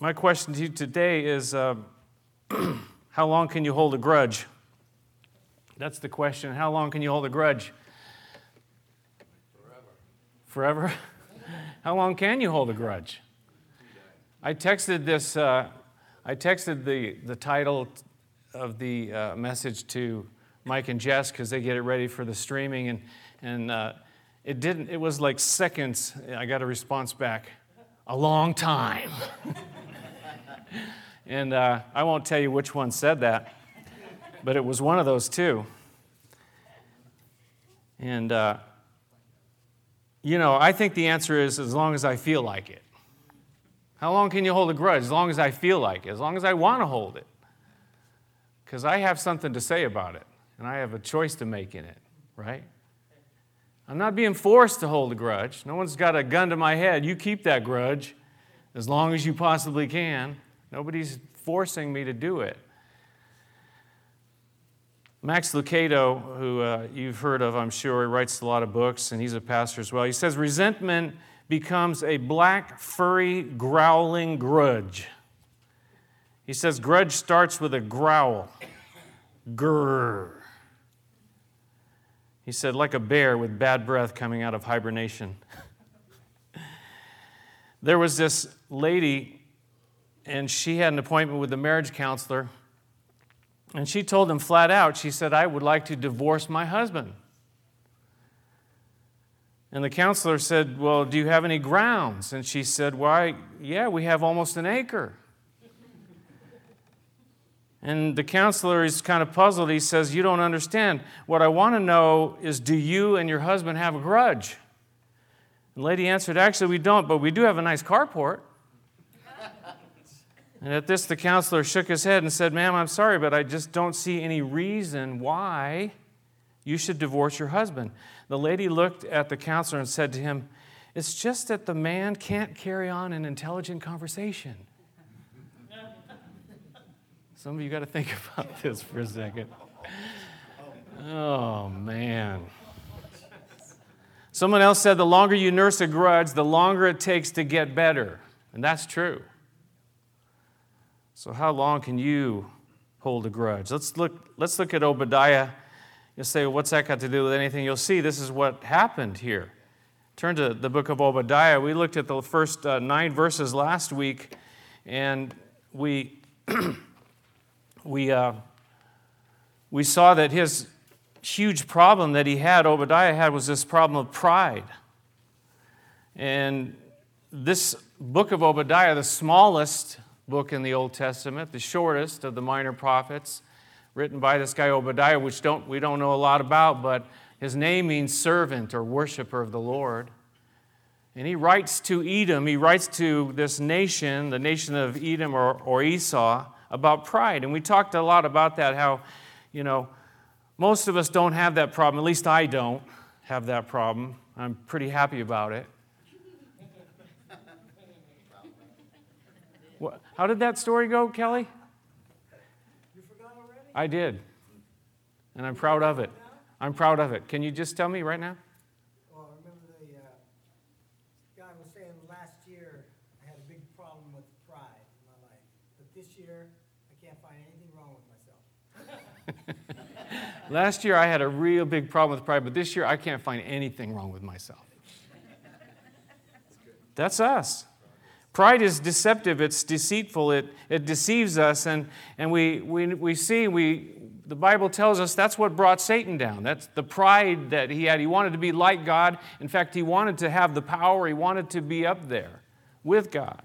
My question to you today is uh, how long can you hold a grudge? That's the question. How long can you hold a grudge? Forever. Forever? how long can you hold a grudge? I texted this, uh, I texted the, the title of the uh, message to Mike and Jess because they get it ready for the streaming, and, and uh, it didn't, it was like seconds. I got a response back a long time. and uh, I won't tell you which one said that, but it was one of those two. And, uh, you know, I think the answer is as long as I feel like it. How long can you hold a grudge? As long as I feel like it, as long as I want to hold it. Because I have something to say about it, and I have a choice to make in it, right? I'm not being forced to hold a grudge. No one's got a gun to my head. You keep that grudge as long as you possibly can. Nobody's forcing me to do it. Max Lucado, who uh, you've heard of, I'm sure, he writes a lot of books and he's a pastor as well. He says resentment becomes a black, furry, growling grudge. He says grudge starts with a growl. Grrr. He said, like a bear with bad breath coming out of hibernation. there was this lady, and she had an appointment with the marriage counselor, and she told him flat out, she said, I would like to divorce my husband. And the counselor said, Well, do you have any grounds? And she said, Why, yeah, we have almost an acre. And the counselor is kind of puzzled. He says, You don't understand. What I want to know is do you and your husband have a grudge? And the lady answered, Actually, we don't, but we do have a nice carport. And at this, the counselor shook his head and said, Ma'am, I'm sorry, but I just don't see any reason why you should divorce your husband. The lady looked at the counselor and said to him, It's just that the man can't carry on an intelligent conversation. Some of you got to think about this for a second. Oh, man. Someone else said the longer you nurse a grudge, the longer it takes to get better. And that's true. So, how long can you hold a grudge? Let's look, let's look at Obadiah. You'll say, what's that got to do with anything? You'll see this is what happened here. Turn to the book of Obadiah. We looked at the first uh, nine verses last week, and we. we, uh, we saw that his huge problem that he had, Obadiah had, was this problem of pride. And this book of Obadiah, the smallest book in the Old Testament, the shortest of the minor prophets, written by this guy Obadiah, which don't, we don't know a lot about, but his name means servant or worshiper of the Lord. And he writes to Edom, he writes to this nation, the nation of Edom or, or Esau, about pride. And we talked a lot about that, how, you know, most of us don't have that problem. At least I don't have that problem. I'm pretty happy about it. What, how did that story go, Kelly? You forgot already? I did. And I'm proud of it. I'm proud of it. Can you just tell me right now? Well, I remember the uh, guy was saying last year I had a big problem with pride in my life. But this year, I can't find anything wrong with myself. Last year I had a real big problem with pride, but this year I can't find anything wrong with myself. That's us. Pride is deceptive, it's deceitful, it, it deceives us, and, and we, we, we see, we, the Bible tells us that's what brought Satan down. That's the pride that he had. He wanted to be like God. In fact, he wanted to have the power, he wanted to be up there with God.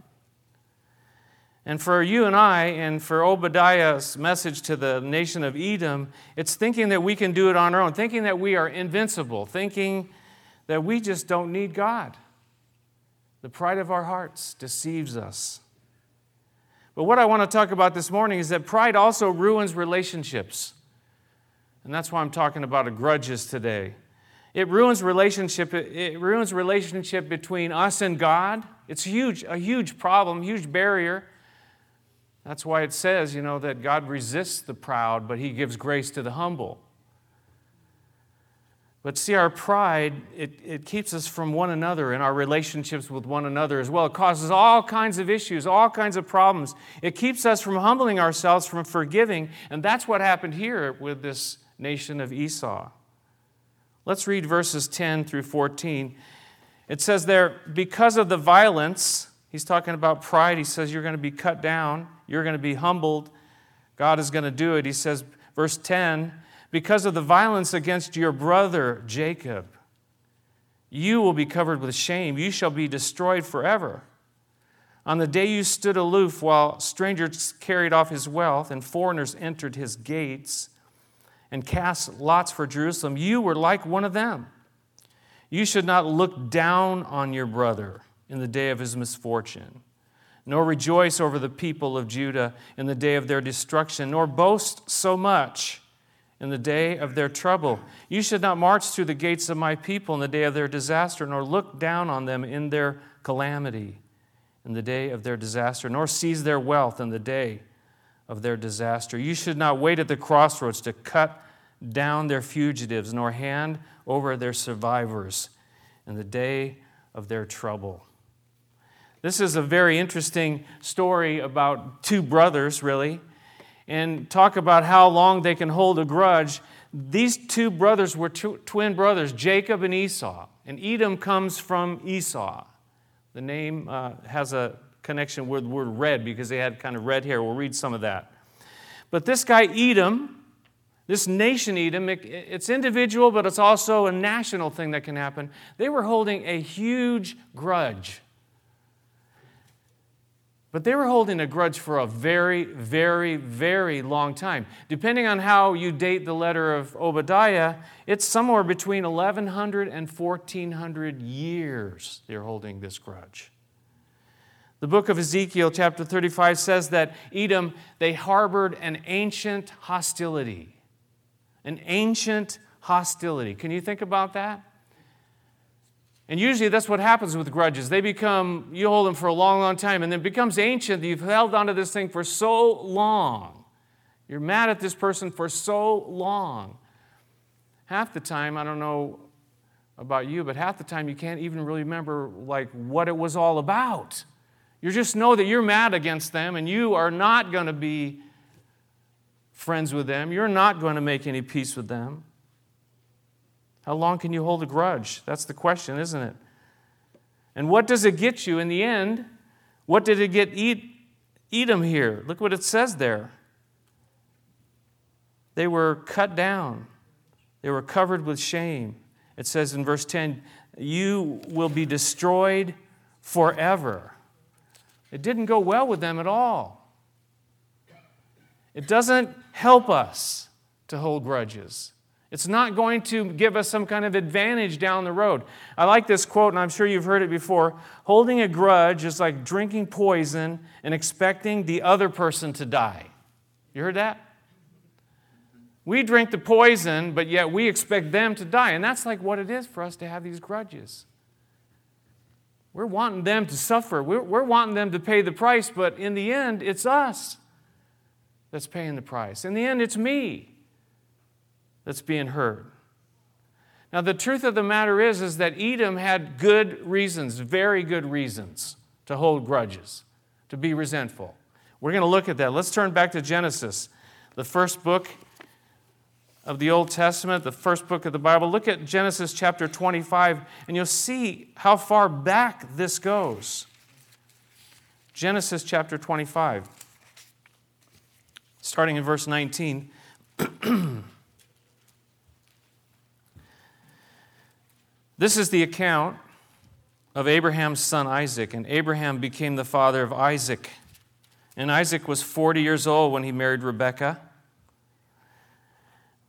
And for you and I, and for Obadiah's message to the nation of Edom, it's thinking that we can do it on our own, thinking that we are invincible, thinking that we just don't need God. The pride of our hearts deceives us. But what I want to talk about this morning is that pride also ruins relationships. And that's why I'm talking about a grudges today. It ruins relationship, it ruins relationship between us and God. It's huge, a huge problem, huge barrier. That's why it says, you know, that God resists the proud, but he gives grace to the humble. But see, our pride, it, it keeps us from one another in our relationships with one another as well. It causes all kinds of issues, all kinds of problems. It keeps us from humbling ourselves, from forgiving. And that's what happened here with this nation of Esau. Let's read verses 10 through 14. It says there, because of the violence, he's talking about pride. He says, You're going to be cut down, you're going to be humbled. God is going to do it. He says, verse 10, because of the violence against your brother Jacob, you will be covered with shame. You shall be destroyed forever. On the day you stood aloof while strangers carried off his wealth and foreigners entered his gates and cast lots for Jerusalem, you were like one of them. You should not look down on your brother in the day of his misfortune, nor rejoice over the people of Judah in the day of their destruction, nor boast so much in the day of their trouble. You should not march through the gates of my people in the day of their disaster, nor look down on them in their calamity in the day of their disaster, nor seize their wealth in the day of their disaster. You should not wait at the crossroads to cut down their fugitives, nor hand over their survivors in the day of their trouble. This is a very interesting story about two brothers, really, and talk about how long they can hold a grudge. These two brothers were tw- twin brothers, Jacob and Esau. And Edom comes from Esau. The name uh, has a connection with the word red because they had kind of red hair. We'll read some of that. But this guy, Edom, this nation Edom, it's individual, but it's also a national thing that can happen. They were holding a huge grudge. But they were holding a grudge for a very, very, very long time. Depending on how you date the letter of Obadiah, it's somewhere between 1100 and 1400 years they're holding this grudge. The book of Ezekiel, chapter 35, says that Edom, they harbored an ancient hostility an ancient hostility. Can you think about that? And usually that's what happens with grudges. They become, you hold them for a long, long time, and then it becomes ancient. You've held onto this thing for so long. You're mad at this person for so long. Half the time, I don't know about you, but half the time you can't even really remember like what it was all about. You just know that you're mad against them and you are not going to be friends with them. You're not going to make any peace with them. How long can you hold a grudge? That's the question, isn't it? And what does it get you in the end? What did it get Edom here? Look what it says there. They were cut down, they were covered with shame. It says in verse 10, You will be destroyed forever. It didn't go well with them at all. It doesn't help us to hold grudges. It's not going to give us some kind of advantage down the road. I like this quote, and I'm sure you've heard it before. Holding a grudge is like drinking poison and expecting the other person to die. You heard that? We drink the poison, but yet we expect them to die. And that's like what it is for us to have these grudges. We're wanting them to suffer, we're, we're wanting them to pay the price, but in the end, it's us that's paying the price. In the end, it's me that's being heard. Now, the truth of the matter is, is that Edom had good reasons, very good reasons, to hold grudges, to be resentful. We're going to look at that. Let's turn back to Genesis, the first book of the Old Testament, the first book of the Bible. Look at Genesis chapter 25, and you'll see how far back this goes. Genesis chapter 25 starting in verse 19. this is the account of Abraham's son Isaac, and Abraham became the father of Isaac. And Isaac was 40 years old when he married Rebekah.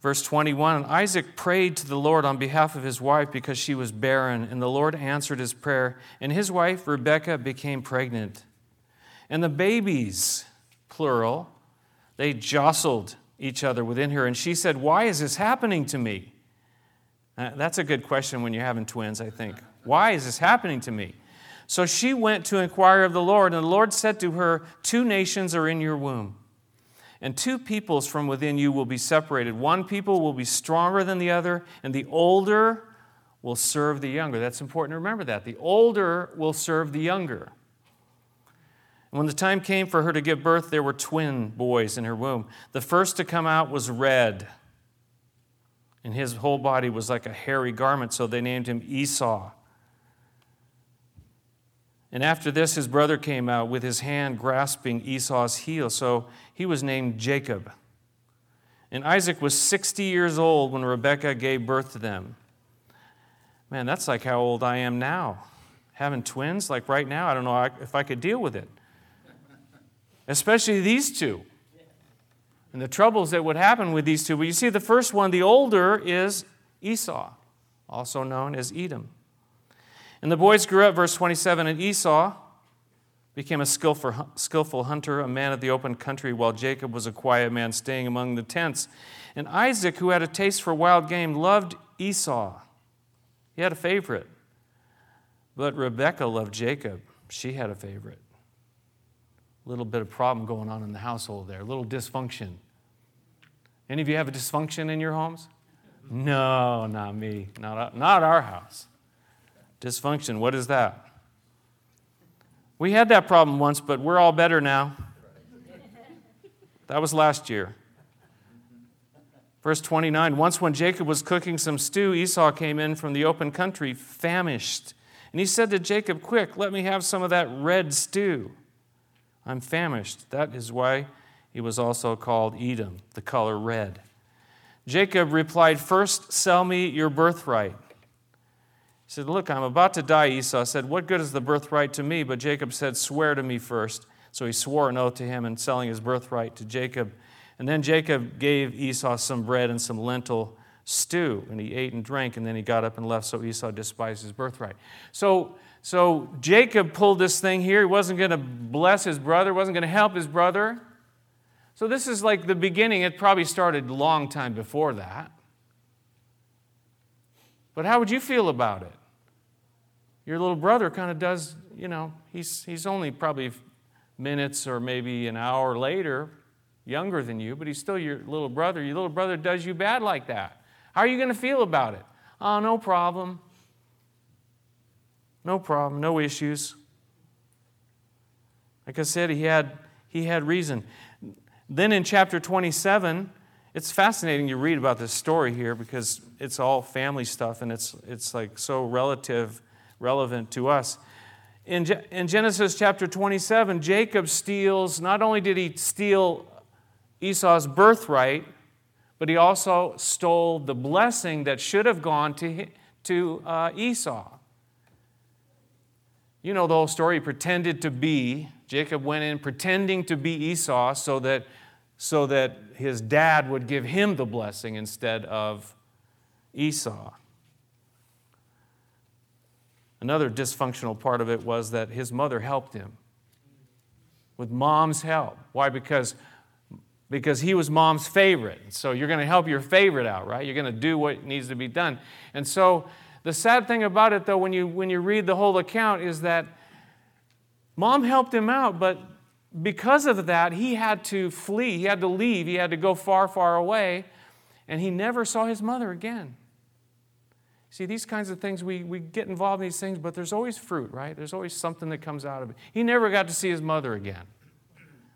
Verse 21 And Isaac prayed to the Lord on behalf of his wife because she was barren, and the Lord answered his prayer, and his wife Rebekah became pregnant. And the babies, plural, they jostled each other within her, and she said, Why is this happening to me? Uh, that's a good question when you're having twins, I think. Why is this happening to me? So she went to inquire of the Lord, and the Lord said to her, Two nations are in your womb, and two peoples from within you will be separated. One people will be stronger than the other, and the older will serve the younger. That's important to remember that. The older will serve the younger. And when the time came for her to give birth, there were twin boys in her womb. The first to come out was red, and his whole body was like a hairy garment, so they named him Esau. And after this, his brother came out with his hand grasping Esau's heel, so he was named Jacob. And Isaac was 60 years old when Rebekah gave birth to them. Man, that's like how old I am now. Having twins, like right now, I don't know if I could deal with it. Especially these two. And the troubles that would happen with these two. But you see, the first one, the older, is Esau, also known as Edom. And the boys grew up, verse 27, and Esau became a skillful, skillful hunter, a man of the open country, while Jacob was a quiet man staying among the tents. And Isaac, who had a taste for wild game, loved Esau. He had a favorite. But Rebekah loved Jacob. She had a favorite. A little bit of problem going on in the household there, a little dysfunction. Any of you have a dysfunction in your homes? No, not me. Not, not our house. Dysfunction, what is that? We had that problem once, but we're all better now. That was last year. Verse 29 Once when Jacob was cooking some stew, Esau came in from the open country, famished. And he said to Jacob, Quick, let me have some of that red stew. I'm famished. That is why he was also called Edom, the color red. Jacob replied, First, sell me your birthright. He said, Look, I'm about to die. Esau said, What good is the birthright to me? But Jacob said, Swear to me first. So he swore an oath to him in selling his birthright to Jacob. And then Jacob gave Esau some bread and some lentil stew, and he ate and drank, and then he got up and left. So Esau despised his birthright. So, so Jacob pulled this thing here. He wasn't going to bless his brother, wasn't going to help his brother. So this is like the beginning. It probably started a long time before that. But how would you feel about it? Your little brother kind of does, you know, he's, he's only probably minutes or maybe an hour later younger than you, but he's still your little brother. Your little brother does you bad like that. How are you going to feel about it? Oh, no problem. No problem, no issues. Like I said, he had, he had reason. Then in chapter 27, it's fascinating to read about this story here because it's all family stuff and it's, it's like so relative, relevant to us. In, in Genesis chapter 27, Jacob steals, not only did he steal Esau's birthright, but he also stole the blessing that should have gone to, to uh, Esau. You know the whole story. He pretended to be, Jacob went in pretending to be Esau so that so that his dad would give him the blessing instead of Esau. Another dysfunctional part of it was that his mother helped him with mom's help. Why? Because, because he was mom's favorite. So you're going to help your favorite out, right? You're going to do what needs to be done. And so the sad thing about it, though, when you, when you read the whole account, is that mom helped him out, but because of that, he had to flee. He had to leave. He had to go far, far away. And he never saw his mother again. See, these kinds of things, we, we get involved in these things, but there's always fruit, right? There's always something that comes out of it. He never got to see his mother again.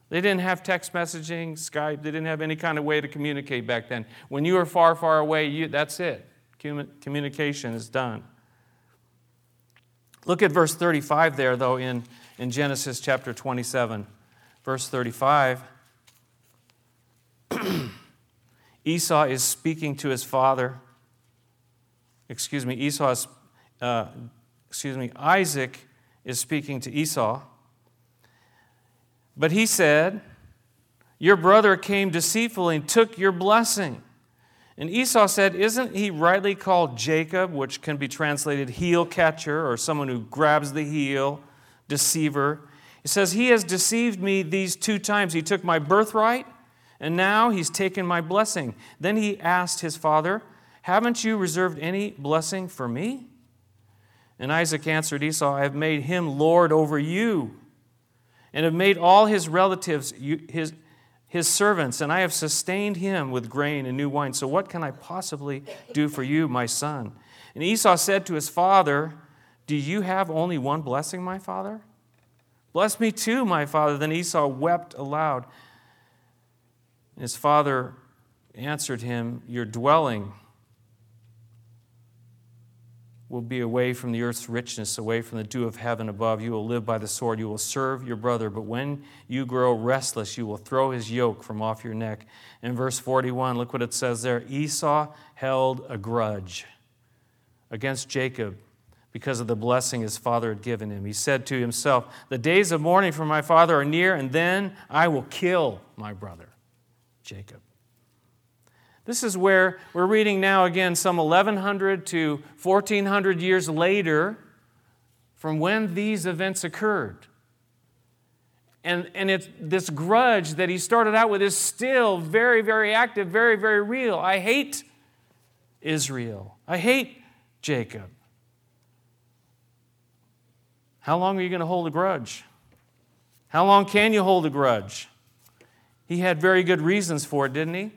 They didn't have text messaging, Skype, they didn't have any kind of way to communicate back then. When you are far, far away, you, that's it. Communication is done. Look at verse 35 there, though, in, in Genesis chapter 27. Verse 35 Esau is speaking to his father. Excuse me, Esau is, uh, excuse me, Isaac is speaking to Esau. But he said, Your brother came deceitfully and took your blessing. And Esau said, Isn't he rightly called Jacob, which can be translated heel catcher or someone who grabs the heel, deceiver? It says, He has deceived me these two times. He took my birthright, and now he's taken my blessing. Then he asked his father, Haven't you reserved any blessing for me? And Isaac answered Esau, I have made him Lord over you, and have made all his relatives his, his servants, and I have sustained him with grain and new wine. So what can I possibly do for you, my son? And Esau said to his father, Do you have only one blessing, my father? Bless me too, my father. Then Esau wept aloud. And his father answered him, Your dwelling will be away from the earth's richness, away from the dew of heaven above. You will live by the sword. You will serve your brother. But when you grow restless, you will throw his yoke from off your neck. In verse 41, look what it says there Esau held a grudge against Jacob because of the blessing his father had given him. He said to himself, The days of mourning for my father are near, and then I will kill my brother, Jacob. This is where we're reading now again, some 1100 to 1400 years later from when these events occurred. And, and it's this grudge that he started out with is still very, very active, very, very real. I hate Israel. I hate Jacob. How long are you going to hold a grudge? How long can you hold a grudge? He had very good reasons for it, didn't he?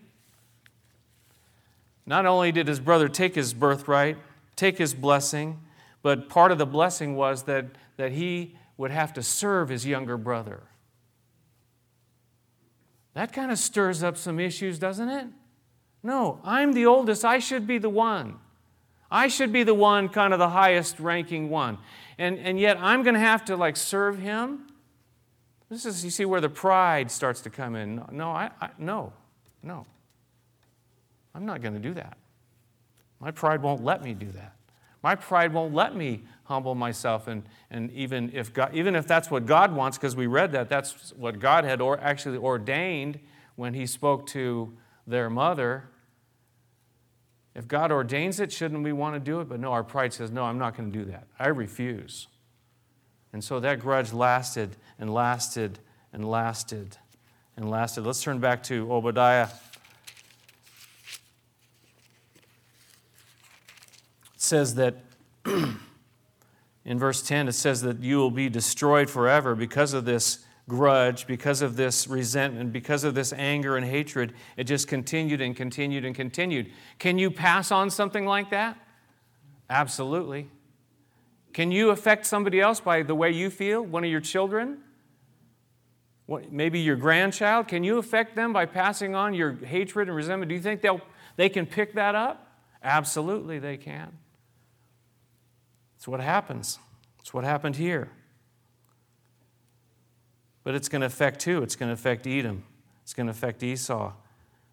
Not only did his brother take his birthright, take his blessing, but part of the blessing was that, that he would have to serve his younger brother. That kind of stirs up some issues, doesn't it? No, I'm the oldest. I should be the one. I should be the one, kind of the highest ranking one. And, and yet I'm going to have to like serve him. This is, you see, where the pride starts to come in. No, I, I no, no. I'm not going to do that. My pride won't let me do that. My pride won't let me humble myself. And, and even, if God, even if that's what God wants, because we read that, that's what God had or, actually ordained when He spoke to their mother. If God ordains it, shouldn't we want to do it? But no, our pride says, no, I'm not going to do that. I refuse. And so that grudge lasted and lasted and lasted and lasted. Let's turn back to Obadiah It says that in verse 10, it says that you will be destroyed forever because of this grudge, because of this resentment, because of this anger and hatred. It just continued and continued and continued. Can you pass on something like that? Absolutely. Can you affect somebody else by the way you feel? One of your children? Maybe your grandchild? Can you affect them by passing on your hatred and resentment? Do you think they'll, they can pick that up? Absolutely, they can. It's what happens. It's what happened here. But it's going to affect who? It's going to affect Edom. It's going to affect Esau.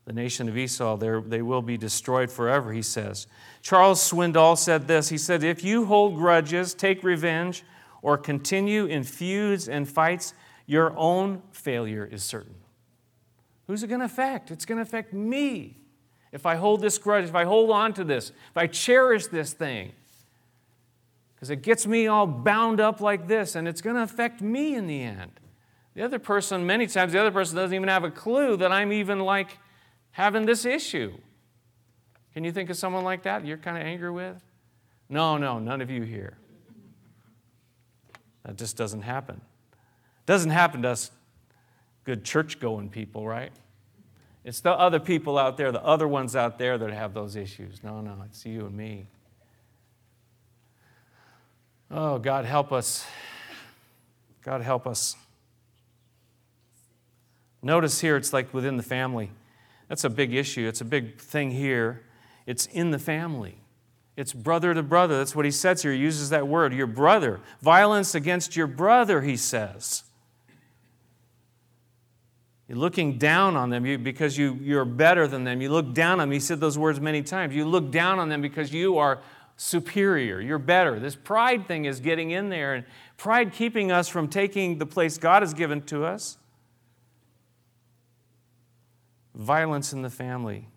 The nation of Esau, they will be destroyed forever, he says. Charles Swindoll said this He said, If you hold grudges, take revenge, or continue in feuds and fights, your own failure is certain. Who's it going to affect? It's going to affect me. If I hold this grudge, if I hold on to this, if I cherish this thing, because it gets me all bound up like this, and it's going to affect me in the end. The other person, many times, the other person doesn't even have a clue that I'm even like having this issue. Can you think of someone like that you're kind of angry with? No, no, none of you here. That just doesn't happen. Doesn't happen to us good church going people, right? It's the other people out there, the other ones out there that have those issues. No, no, it's you and me. Oh, God, help us. God, help us. Notice here, it's like within the family. That's a big issue. It's a big thing here. It's in the family. It's brother to brother. That's what he says here. He uses that word, your brother. Violence against your brother, he says. You're looking down on them because you, you're better than them. You look down on them. He said those words many times. You look down on them because you are superior, you're better. This pride thing is getting in there, and pride keeping us from taking the place God has given to us. Violence in the family.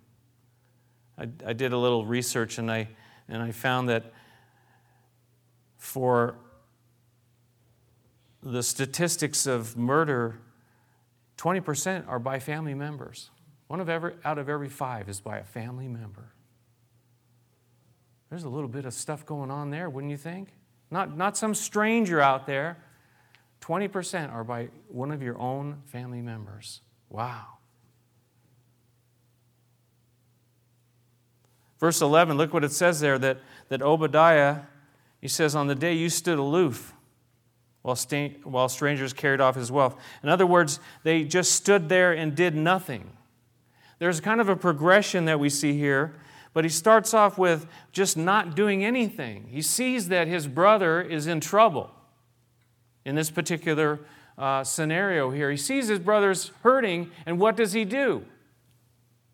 I, I did a little research and I, and I found that for the statistics of murder, 20% are by family members. One of every, out of every five is by a family member. There's a little bit of stuff going on there, wouldn't you think? Not, not some stranger out there. 20% are by one of your own family members. Wow. Verse 11, look what it says there that, that Obadiah, he says, On the day you stood aloof, while, while strangers carried off his wealth. In other words, they just stood there and did nothing. There's kind of a progression that we see here, but he starts off with just not doing anything. He sees that his brother is in trouble in this particular uh, scenario here. He sees his brother's hurting, and what does he do?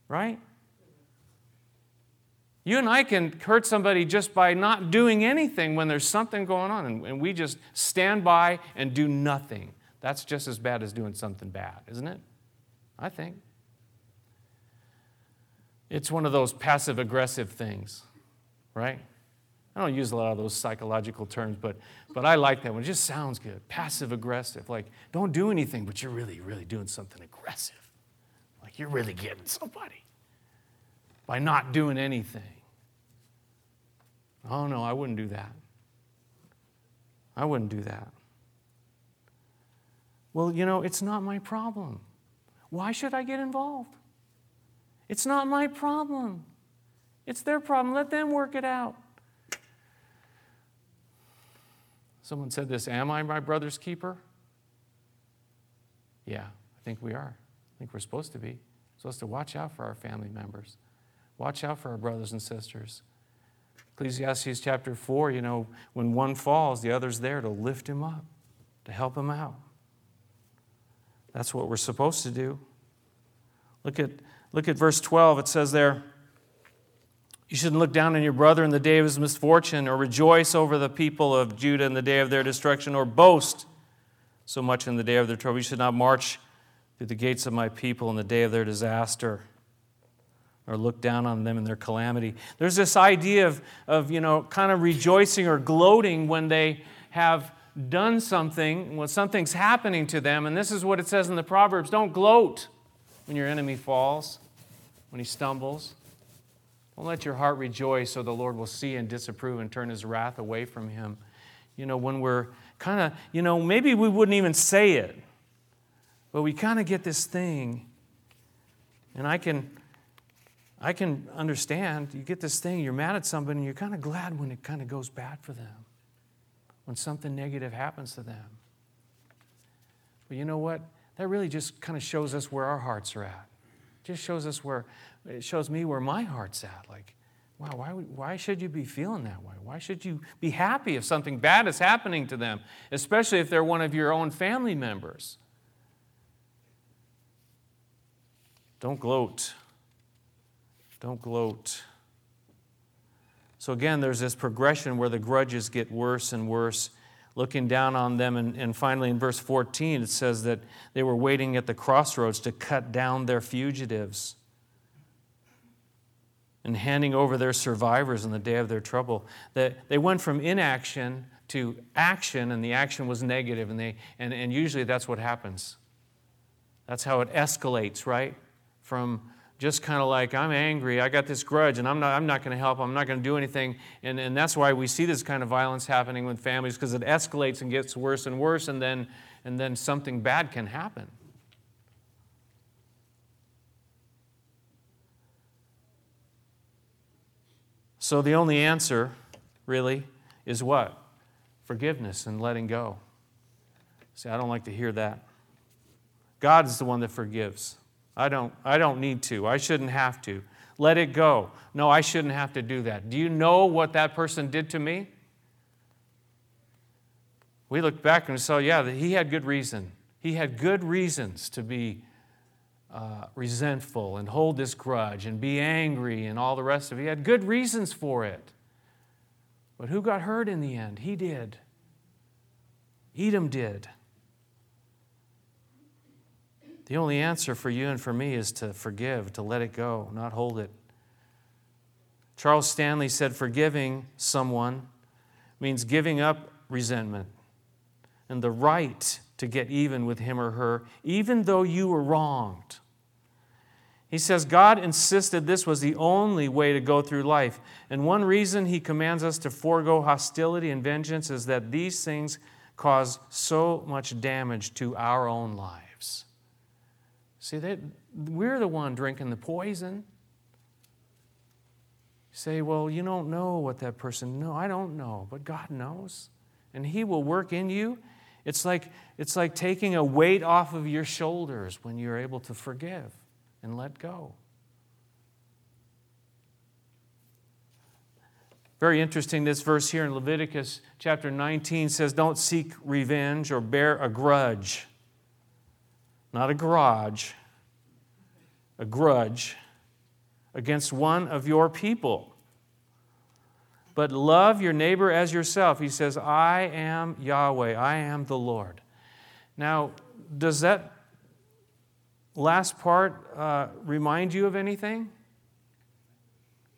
Right? You and I can hurt somebody just by not doing anything when there's something going on, and, we just stand by and do nothing. That's just as bad as doing something bad, isn't it? I think. It's one of those passive aggressive things, right? I don't use a lot of those psychological terms, but, but I like that one. It just sounds good. Passive aggressive. Like, don't do anything, but you're really, really doing something aggressive. Like, you're really getting somebody by not doing anything. Oh, no, I wouldn't do that. I wouldn't do that. Well, you know, it's not my problem. Why should I get involved? It's not my problem. It's their problem. Let them work it out. Someone said this Am I my brother's keeper? Yeah, I think we are. I think we're supposed to be. We're supposed to watch out for our family members, watch out for our brothers and sisters. Ecclesiastes chapter 4, you know, when one falls, the other's there to lift him up, to help him out. That's what we're supposed to do. Look at, look at verse 12. It says there, You shouldn't look down on your brother in the day of his misfortune, or rejoice over the people of Judah in the day of their destruction, or boast so much in the day of their trouble. You should not march through the gates of my people in the day of their disaster or look down on them in their calamity. There's this idea of, of you know, kind of rejoicing or gloating when they have done something, when something's happening to them. And this is what it says in the Proverbs don't gloat when your enemy falls, when he stumbles. Don't let your heart rejoice so the Lord will see and disapprove and turn his wrath away from him. You know, when we're kind of, you know, maybe we wouldn't even say it, but we kind of get this thing. And I can I can understand. You get this thing, you're mad at somebody, and you're kind of glad when it kind of goes bad for them, when something negative happens to them. But you know what? That really just kind of shows us where our hearts are at. It just shows us where, it shows me where my heart's at. Like, wow, why, why should you be feeling that way? Why should you be happy if something bad is happening to them, especially if they're one of your own family members? Don't gloat. Don't gloat. So, again, there's this progression where the grudges get worse and worse, looking down on them. And, and finally, in verse 14, it says that they were waiting at the crossroads to cut down their fugitives and handing over their survivors in the day of their trouble. That they went from inaction to action, and the action was negative, and, they, and, and usually that's what happens. That's how it escalates, right? From just kind of like, I'm angry, I got this grudge, and I'm not, I'm not going to help, I'm not going to do anything. And, and that's why we see this kind of violence happening with families, because it escalates and gets worse and worse, and then, and then something bad can happen. So the only answer, really, is what? Forgiveness and letting go. See, I don't like to hear that. God is the one that forgives. I don't, I don't need to. I shouldn't have to. Let it go. No, I shouldn't have to do that. Do you know what that person did to me? We look back and we saw, yeah, he had good reason. He had good reasons to be uh, resentful and hold this grudge and be angry and all the rest of it. He had good reasons for it. But who got hurt in the end? He did. Edom did. The only answer for you and for me is to forgive, to let it go, not hold it. Charles Stanley said forgiving someone means giving up resentment and the right to get even with him or her, even though you were wronged. He says God insisted this was the only way to go through life. And one reason he commands us to forego hostility and vengeance is that these things cause so much damage to our own lives. See, that we're the one drinking the poison. say, Well, you don't know what that person. No, I don't know, but God knows. And He will work in you. It's like, it's like taking a weight off of your shoulders when you're able to forgive and let go. Very interesting, this verse here in Leviticus chapter 19 says, Don't seek revenge or bear a grudge. Not a garage, a grudge against one of your people. But love your neighbor as yourself. He says, I am Yahweh, I am the Lord. Now, does that last part uh, remind you of anything?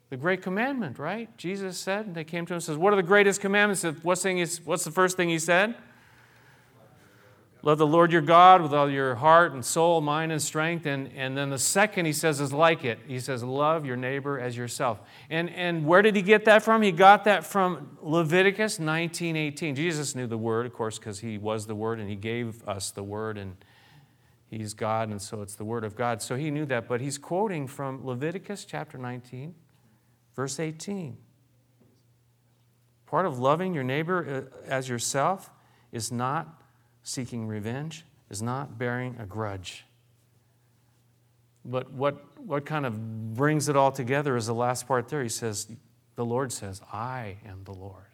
The great commandment, right? Jesus said, they came to him and says, What are the greatest commandments? Thing what's the first thing he said? Love the Lord your God with all your heart and soul, mind, and strength. And, and then the second he says is like it. He says, Love your neighbor as yourself. And, and where did he get that from? He got that from Leviticus 19 18. Jesus knew the word, of course, because he was the word and he gave us the word. And he's God, and so it's the word of God. So he knew that. But he's quoting from Leviticus chapter 19, verse 18. Part of loving your neighbor uh, as yourself is not seeking revenge, is not bearing a grudge. But what, what kind of brings it all together is the last part there. He says, The Lord says, I am the Lord.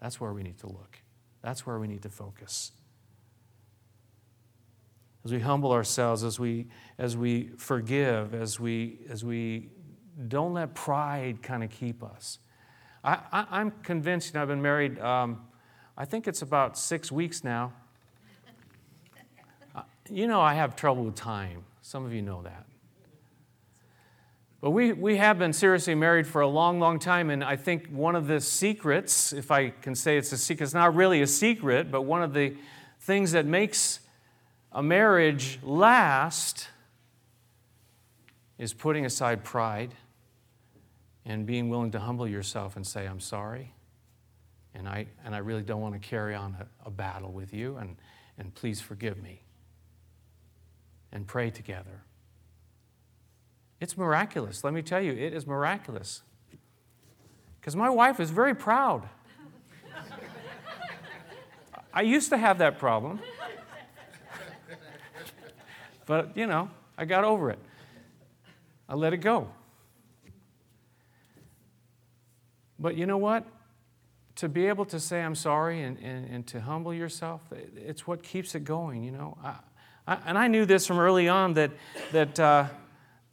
That's where we need to look. That's where we need to focus. As we humble ourselves, as we, as we forgive, as we, as we don't let pride kind of keep us. I, am convinced, you know, I've been married, um, I think it's about six weeks now. You know, I have trouble with time. Some of you know that. But we, we have been seriously married for a long, long time, and I think one of the secrets, if I can say it's a secret, it's not really a secret, but one of the things that makes a marriage last is putting aside pride and being willing to humble yourself and say, I'm sorry, and I, and I really don't want to carry on a, a battle with you, and, and please forgive me and pray together. It's miraculous. Let me tell you, it is miraculous. Because my wife is very proud. I used to have that problem. But, you know, I got over it. I let it go. But you know what? To be able to say I'm sorry and, and, and to humble yourself, it's what keeps it going, you know. I, and I knew this from early on that, that uh,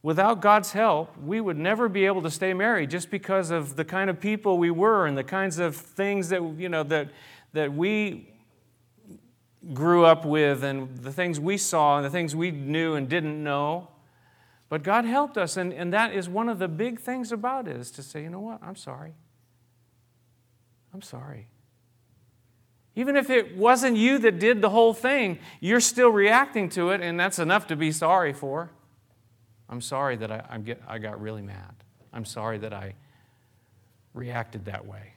without God's help, we would never be able to stay married just because of the kind of people we were and the kinds of things that, you know, that, that we grew up with and the things we saw and the things we knew and didn't know. But God helped us, and, and that is one of the big things about it is to say, you know what, I'm sorry. I'm sorry. Even if it wasn't you that did the whole thing, you're still reacting to it, and that's enough to be sorry for. I'm sorry that I, get, I got really mad. I'm sorry that I reacted that way.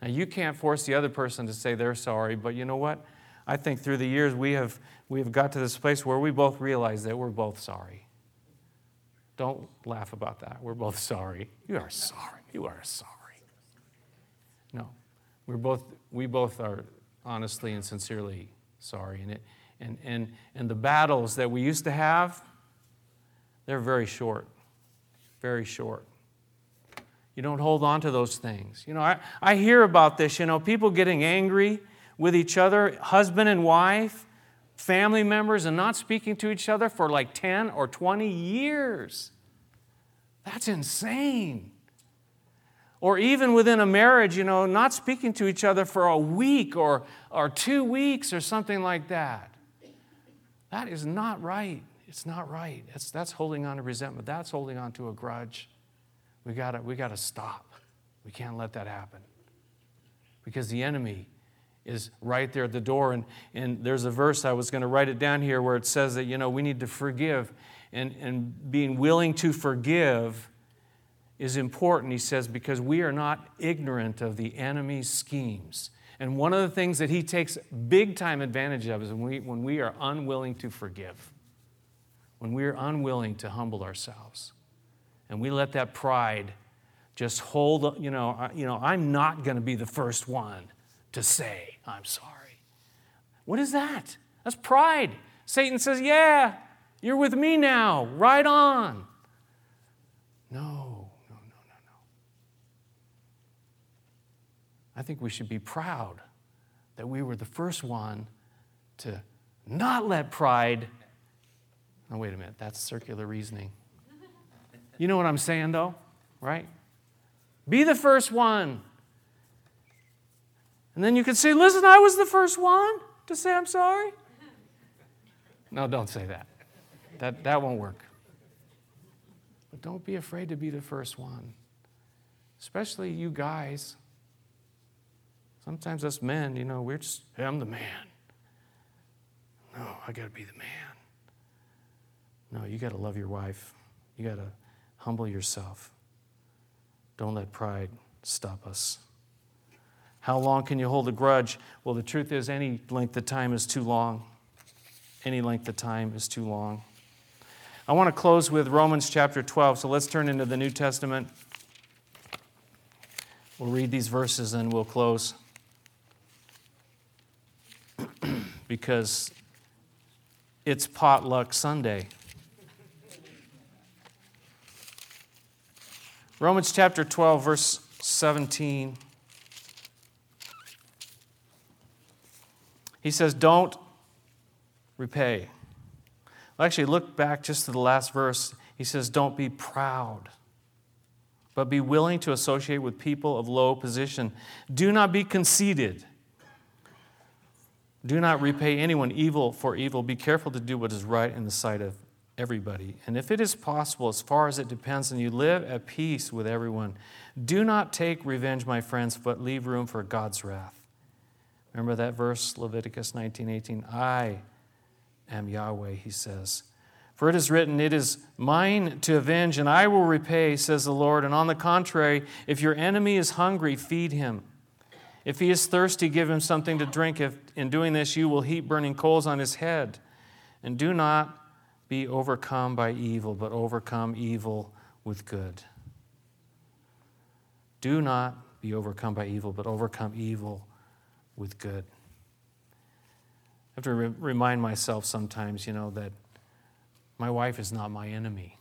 Now, you can't force the other person to say they're sorry, but you know what? I think through the years we have, we have got to this place where we both realize that we're both sorry. Don't laugh about that. We're both sorry. You are sorry. You are sorry. No. We're both, we both are honestly and sincerely sorry. And, it, and, and, and the battles that we used to have, they're very short. Very short. You don't hold on to those things. You know, I, I hear about this, you know, people getting angry with each other, husband and wife, family members, and not speaking to each other for like 10 or 20 years. That's insane or even within a marriage, you know, not speaking to each other for a week or, or two weeks or something like that. That is not right. It's not right. It's, that's holding on to resentment. That's holding on to a grudge. We gotta, we gotta stop. We can't let that happen. Because the enemy is right there at the door. And, and there's a verse, I was going to write it down here, where it says that, you know, we need to forgive. And, and being willing to forgive is important, he says, because we are not ignorant of the enemy's schemes. And one of the things that he takes big time advantage of is when we, when we are unwilling to forgive, when we are unwilling to humble ourselves. and we let that pride just hold, you know, you know I'm not going to be the first one to say, I'm sorry. What is that? That's pride. Satan says, Yeah, you're with me now. Right on. No, no, no, no, no. I think we should be proud that we were the first one to not let pride. Oh, wait a minute, that's circular reasoning. You know what I'm saying, though, right? Be the first one. And then you can say, listen, I was the first one to say I'm sorry. No, don't say that. That, that won't work. But don't be afraid to be the first one, especially you guys. Sometimes us men, you know, we're just, hey, I'm the man. No, I got to be the man. No, you got to love your wife. You got to humble yourself. Don't let pride stop us. How long can you hold a grudge? Well, the truth is, any length of time is too long. Any length of time is too long. I want to close with Romans chapter 12. So let's turn into the New Testament. We'll read these verses and we'll close. Because it's potluck Sunday. Romans chapter 12, verse 17. He says, Don't repay. Well, actually, look back just to the last verse. He says, Don't be proud, but be willing to associate with people of low position. Do not be conceited. Do not repay anyone evil for evil. Be careful to do what is right in the sight of everybody. And if it is possible, as far as it depends on you, live at peace with everyone. Do not take revenge, my friends, but leave room for God's wrath. Remember that verse, Leviticus 19:18. I am Yahweh, he says. For it is written, It is mine to avenge, and I will repay, says the Lord. And on the contrary, if your enemy is hungry, feed him. If he is thirsty, give him something to drink. If in doing this you will heap burning coals on his head. And do not be overcome by evil, but overcome evil with good. Do not be overcome by evil, but overcome evil with good. I have to re- remind myself sometimes, you know, that my wife is not my enemy.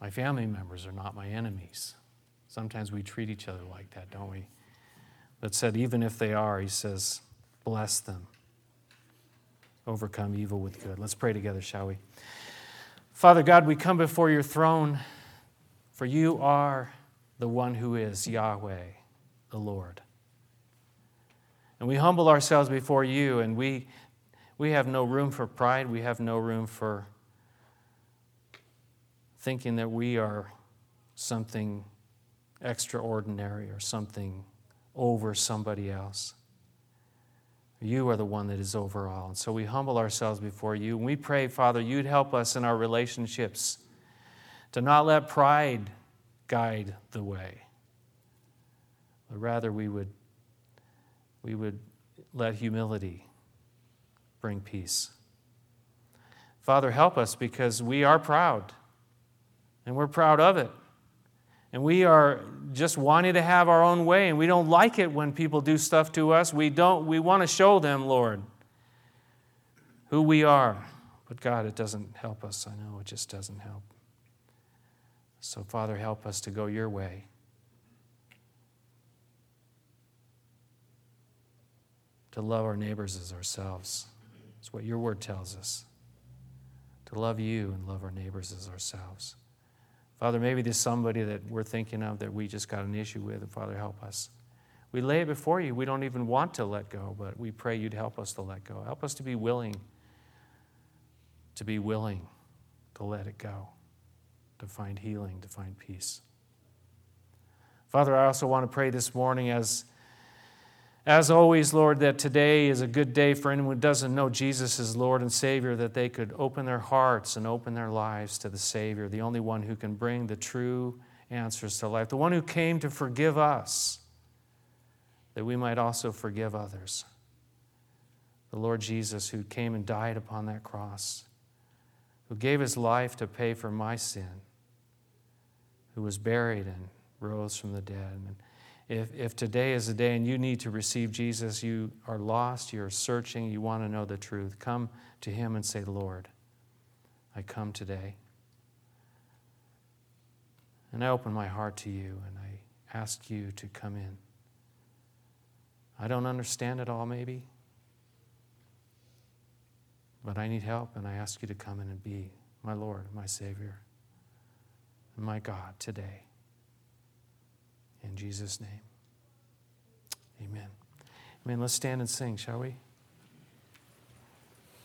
My family members are not my enemies. Sometimes we treat each other like that, don't we? But said, even if they are, he says, bless them. Overcome evil with good. Let's pray together, shall we? Father God, we come before your throne, for you are the one who is Yahweh, the Lord. And we humble ourselves before you, and we, we have no room for pride. We have no room for thinking that we are something extraordinary or something over somebody else. You are the one that is over all. And so we humble ourselves before you. And we pray, Father, you'd help us in our relationships to not let pride guide the way, but rather we would we would let humility bring peace. Father, help us because we are proud, and we're proud of it. And we are just wanting to have our own way, and we don't like it when people do stuff to us. We don't we want to show them, Lord, who we are. But God, it doesn't help us. I know it just doesn't help. So, Father, help us to go your way. to love our neighbors as ourselves. It's what your word tells us. To love you and love our neighbors as ourselves. Father, maybe there's somebody that we're thinking of that we just got an issue with, and Father, help us. We lay it before you. We don't even want to let go, but we pray you'd help us to let go. Help us to be willing, to be willing to let it go, to find healing, to find peace. Father, I also want to pray this morning as as always, Lord, that today is a good day for anyone who doesn't know Jesus as Lord and Savior, that they could open their hearts and open their lives to the Savior, the only one who can bring the true answers to life, the one who came to forgive us, that we might also forgive others. The Lord Jesus, who came and died upon that cross, who gave his life to pay for my sin, who was buried and rose from the dead. If, if today is the day and you need to receive Jesus, you are lost, you're searching, you want to know the truth, come to Him and say, Lord, I come today. And I open my heart to you and I ask you to come in. I don't understand it all, maybe, but I need help and I ask you to come in and be my Lord, my Savior, and my God today. In Jesus' name, amen. Amen. Let's stand and sing, shall we?